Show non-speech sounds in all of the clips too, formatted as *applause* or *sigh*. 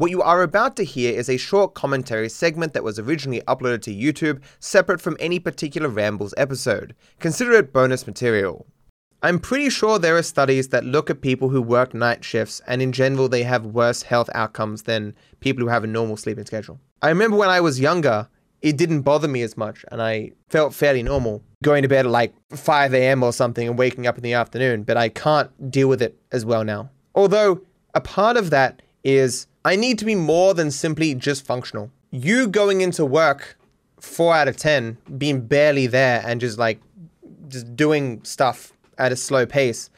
What you are about to hear is a short commentary segment that was originally uploaded to YouTube, separate from any particular Rambles episode. Consider it bonus material. I'm pretty sure there are studies that look at people who work night shifts, and in general, they have worse health outcomes than people who have a normal sleeping schedule. I remember when I was younger, it didn't bother me as much, and I felt fairly normal going to bed at like 5 a.m. or something and waking up in the afternoon, but I can't deal with it as well now. Although, a part of that is I need to be more than simply just functional. You going into work 4 out of 10, being barely there and just like, just doing stuff at a slow pace,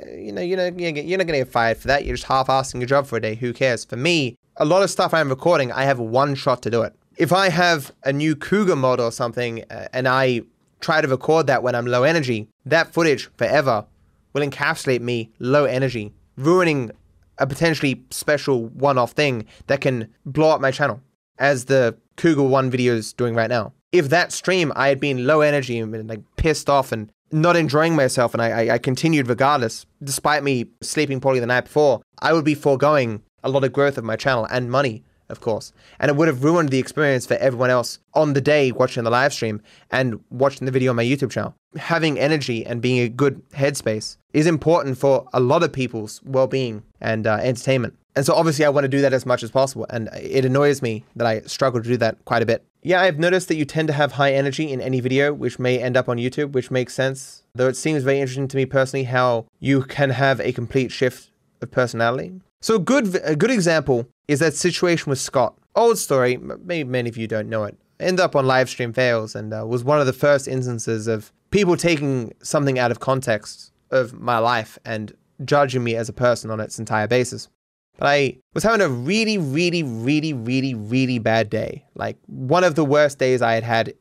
uh, you know, you're not, you're not to get fired for that. You're just half-assing your job for a day. Who cares? For me, a lot of stuff I'm recording, I have one shot to do it. If I have a new Cougar mod or something uh, and I try to record that when I'm low energy, that footage forever will encapsulate me low energy, ruining a potentially special one-off thing that can blow up my channel, as the Cougar One video is doing right now. If that stream I had been low energy and like pissed off and not enjoying myself and I, I, I continued regardless, despite me sleeping poorly the night before, I would be foregoing a lot of growth of my channel and money, of course. And it would have ruined the experience for everyone else on the day watching the live stream and watching the video on my YouTube channel. Having energy and being a good headspace is important for a lot of people's well being and uh, entertainment. And so obviously I want to do that as much as possible. And it annoys me that I struggle to do that quite a bit. Yeah, I've noticed that you tend to have high energy in any video, which may end up on YouTube, which makes sense. Though it seems very interesting to me personally how you can have a complete shift of personality. So a good a good example is that situation with Scott. Old story, maybe many of you don't know it. Ended up on livestream fails and uh, was one of the first instances of people taking something out of context of my life and judging me as a person on its entire basis. But I was having a really, really, really, really, really bad day. Like one of the worst days I had had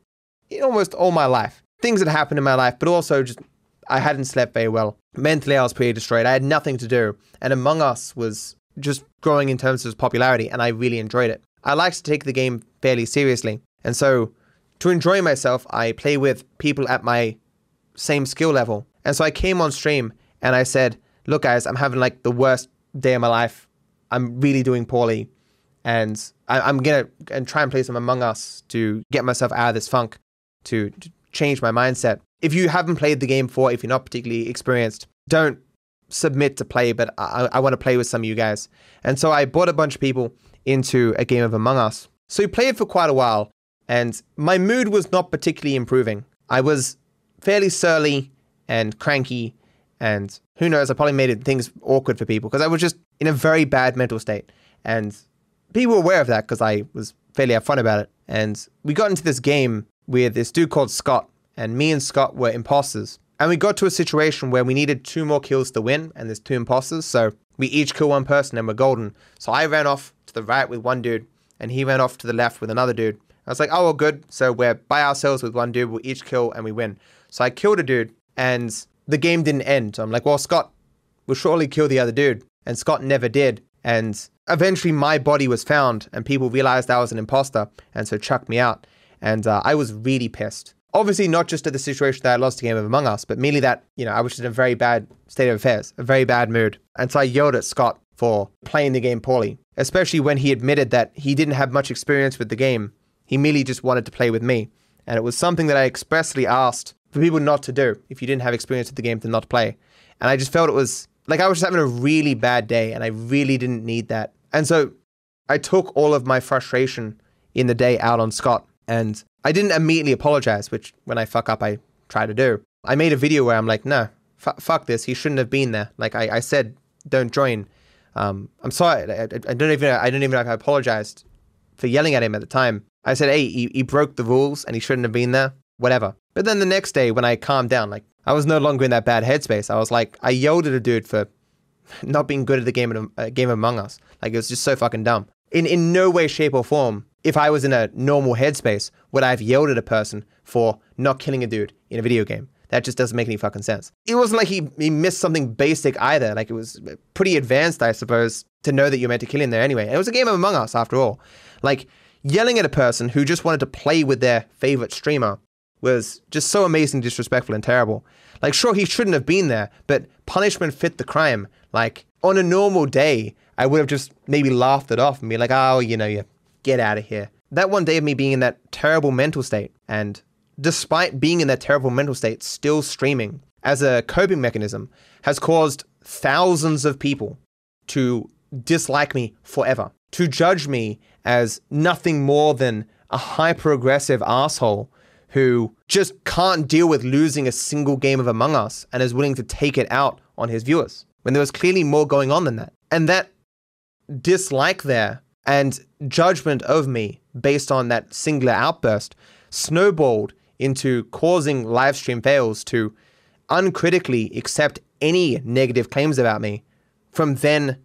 in almost all my life. Things had happened in my life, but also just I hadn't slept very well. Mentally, I was pretty destroyed. I had nothing to do. And Among Us was just growing in terms of popularity, and I really enjoyed it. I like to take the game fairly seriously. And so, to enjoy myself, I play with people at my same skill level. And so I came on stream and I said, Look, guys, I'm having like the worst day of my life. I'm really doing poorly. And I, am going to and try and play some Among Us to get myself out of this funk, to, to change my mindset. If you haven't played the game before, if you're not particularly experienced, don't submit to play, but I, I want to play with some of you guys. And so I brought a bunch of people into a game of Among Us. So we played for quite a while, and my mood was not particularly improving. I was fairly surly and cranky, and who knows, I probably made things awkward for people because I was just in a very bad mental state. And people were aware of that because I was fairly upfront about it. And we got into this game with this dude called Scott, and me and Scott were imposters. And we got to a situation where we needed two more kills to win, and there's two imposters, so we each kill one person and we're golden. So I ran off to the right with one dude, and he ran off to the left with another dude. I was like, oh, well, good. So we're by ourselves with one dude, we'll each kill and we win. So I killed a dude, and the game didn't end. So I'm like, well, Scott will surely kill the other dude. And Scott never did. And eventually my body was found, and people realized I was an imposter, and so chucked me out. And uh, I was really pissed. Obviously, not just at the situation that I lost the game of Among Us, but merely that, you know, I was in a very bad state of affairs, a very bad mood. And so I yelled at Scott for playing the game poorly, especially when he admitted that he didn't have much experience with the game. He merely just wanted to play with me. And it was something that I expressly asked for people not to do if you didn't have experience with the game to not play. And I just felt it was like I was just having a really bad day and I really didn't need that. And so I took all of my frustration in the day out on Scott. And I didn't immediately apologize, which when I fuck up, I try to do. I made a video where I'm like, no, f- fuck this. He shouldn't have been there. Like I, I said, don't join. Um, I'm sorry. I, I, don't even. I don't even know if I apologized for yelling at him at the time. I said, hey, he, he broke the rules and he shouldn't have been there. Whatever. But then the next day, when I calmed down, like I was no longer in that bad headspace. I was like, I yelled at a dude for *laughs* not being good at the game of uh, game Among Us. Like it was just so fucking dumb. In in no way, shape, or form if I was in a normal headspace, would I have yelled at a person for not killing a dude in a video game? That just doesn't make any fucking sense. It wasn't like he, he missed something basic either. Like it was pretty advanced, I suppose, to know that you're meant to kill him there anyway. It was a game of Among Us after all. Like yelling at a person who just wanted to play with their favorite streamer was just so amazing, disrespectful, and terrible. Like, sure, he shouldn't have been there, but punishment fit the crime. Like, on a normal day, I would have just maybe laughed it off and be like, oh, you know, you get out of here. That one day of me being in that terrible mental state, and despite being in that terrible mental state, still streaming as a coping mechanism has caused thousands of people to dislike me forever, to judge me as nothing more than a hyper aggressive asshole who just can't deal with losing a single game of Among Us and is willing to take it out on his viewers when there was clearly more going on than that. And that dislike there and judgment of me based on that singular outburst snowballed into causing live stream fails to uncritically accept any negative claims about me from then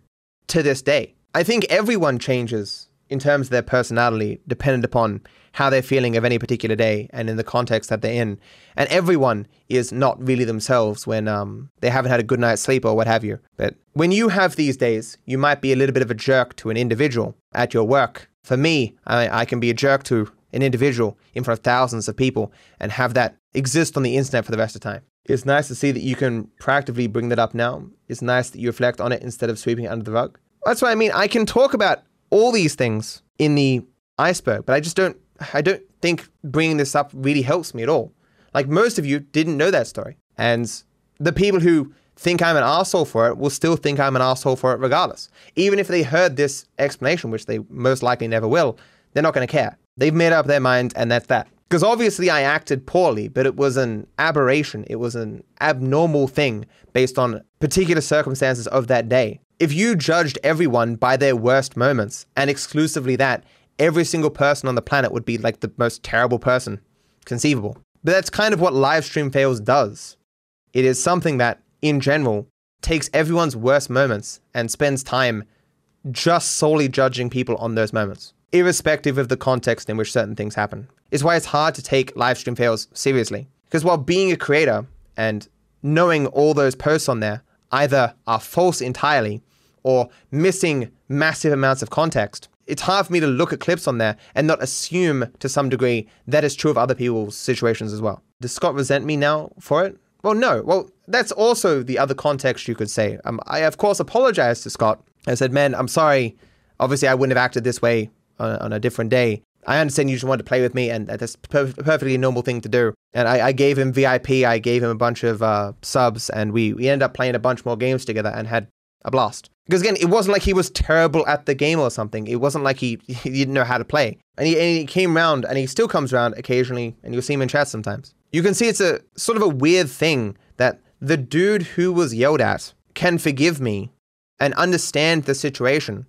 to this day. I think everyone changes in terms of their personality dependent upon how they're feeling of any particular day and in the context that they're in. And everyone is not really themselves when um, they haven't had a good night's sleep or what have you. But when you have these days, you might be a little bit of a jerk to an individual at your work. For me, I, I can be a jerk to an individual in front of thousands of people and have that exist on the internet for the rest of time. It's nice to see that you can proactively bring that up now. It's nice that you reflect on it instead of sweeping it under the rug. That's what I mean. I can talk about all these things in the iceberg, but I just don't I don't think bringing this up really helps me at all. Like most of you didn't know that story. And the people who think I'm an asshole for it will still think I'm an asshole for it regardless. Even if they heard this explanation, which they most likely never will, they're not going to care. They've made up their mind and that's that. Because obviously I acted poorly, but it was an aberration. It was an abnormal thing based on particular circumstances of that day. If you judged everyone by their worst moments and exclusively that, every single person on the planet would be like the most terrible person conceivable. But that's kind of what live stream fails does. It is something that, in general, takes everyone's worst moments and spends time just solely judging people on those moments, irrespective of the context in which certain things happen. It's why it's hard to take live stream fails seriously. Because while being a creator and knowing all those posts on there either are false entirely or missing massive amounts of context, it's hard for me to look at clips on there and not assume to some degree that is true of other people's situations as well. Does Scott resent me now for it? Well, no. Well, that's also the other context you could say. Um, I, of course, apologized to Scott. I said, man, I'm sorry. Obviously, I wouldn't have acted this way on, on a different day. I understand you just wanted to play with me, and that's a perfectly normal thing to do. And I, I gave him VIP, I gave him a bunch of uh, subs, and we, we ended up playing a bunch more games together and had a blast. Because again, it wasn't like he was terrible at the game or something. It wasn't like he, *laughs* he didn't know how to play. And he, and he came around, and he still comes around occasionally, and you'll see him in chat sometimes. You can see it's a sort of a weird thing that the dude who was yelled at can forgive me and understand the situation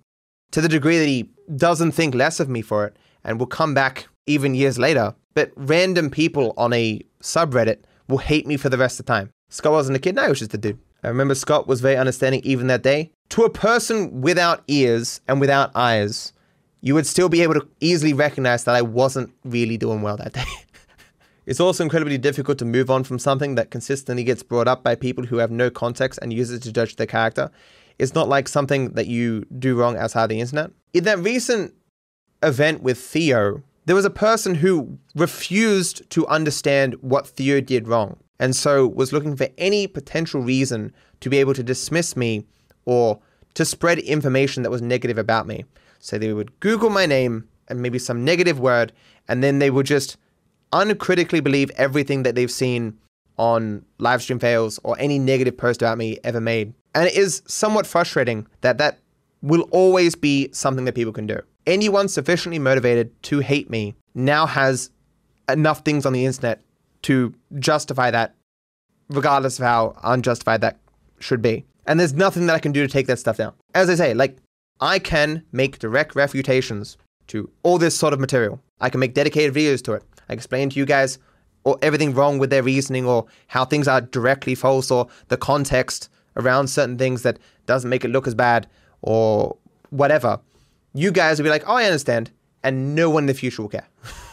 to the degree that he doesn't think less of me for it and will come back even years later. But random people on a subreddit will hate me for the rest of the time. Scott wasn't a kid, no, he was just a dude. I remember Scott was very understanding even that day. To a person without ears and without eyes, you would still be able to easily recognize that I wasn't really doing well that *laughs* day. it's also incredibly difficult to move on from something that consistently gets brought up by people who have no context and use it to judge their character. It's not like something that you do wrong outside the internet. In that recent event with Theo, there was a person who refused to understand what Theo did wrong and so was looking for any potential reason to be able to dismiss me or to spread information that was negative about me. So they would Google my name and maybe some negative word, and then they would just uncritically believe everything that they've seen on livestream fails or any negative post about me ever made. And it is somewhat frustrating that that will always be something that people can do. Anyone sufficiently motivated to hate me now has enough things on the internet to justify that, regardless of how unjustified that should be. And there's nothing that I can do to take that stuff down. As I say, like, I can make direct refutations to all this sort of material. I can make dedicated videos to it. I explain to you guys or everything wrong with their reasoning or how things are directly false or the context around certain things that doesn't make it look as bad or whatever. You guys will be like, oh, I understand. And no one in the future will care. *laughs*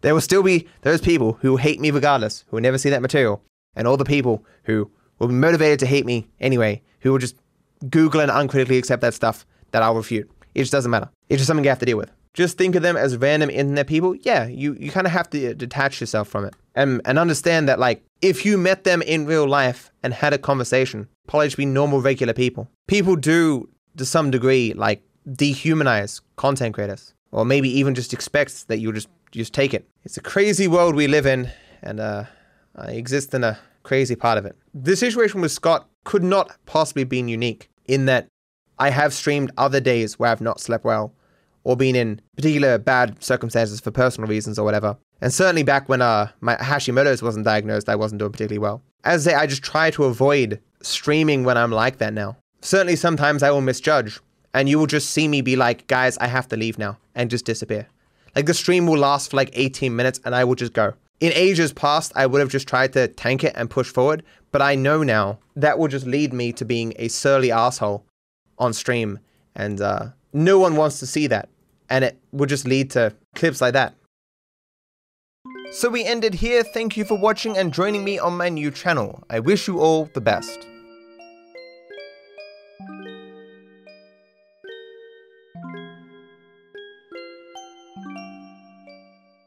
there will still be those people who will hate me regardless, who will never see that material, and all the people who will be motivated to hate me anyway, who will just Google and uncritically accept that stuff that I'll refute. It just doesn't matter. It's just something you have to deal with. Just think of them as random internet people. Yeah, you, you kind of have to detach yourself from it and, and understand that, like, if you met them in real life and had a conversation, probably just be normal, regular people. People do to some degree, like dehumanize content creators, or maybe even just expect that you'll just just take it. It's a crazy world we live in, and uh, I exist in a crazy part of it. The situation with Scott could not possibly been unique in that I have streamed other days where I've not slept well, or been in particular bad circumstances for personal reasons or whatever. And certainly back when uh, my Hashimoto's wasn't diagnosed, I wasn't doing particularly well. As I say, I just try to avoid streaming when I'm like that now. Certainly sometimes I will misjudge, and you will just see me be like, guys, I have to leave now, and just disappear. Like the stream will last for like 18 minutes, and I will just go. In ages past, I would have just tried to tank it and push forward, but I know now that will just lead me to being a surly asshole on stream, and uh, no one wants to see that, and it would just lead to clips like that. So we ended here. Thank you for watching and joining me on my new channel. I wish you all the best.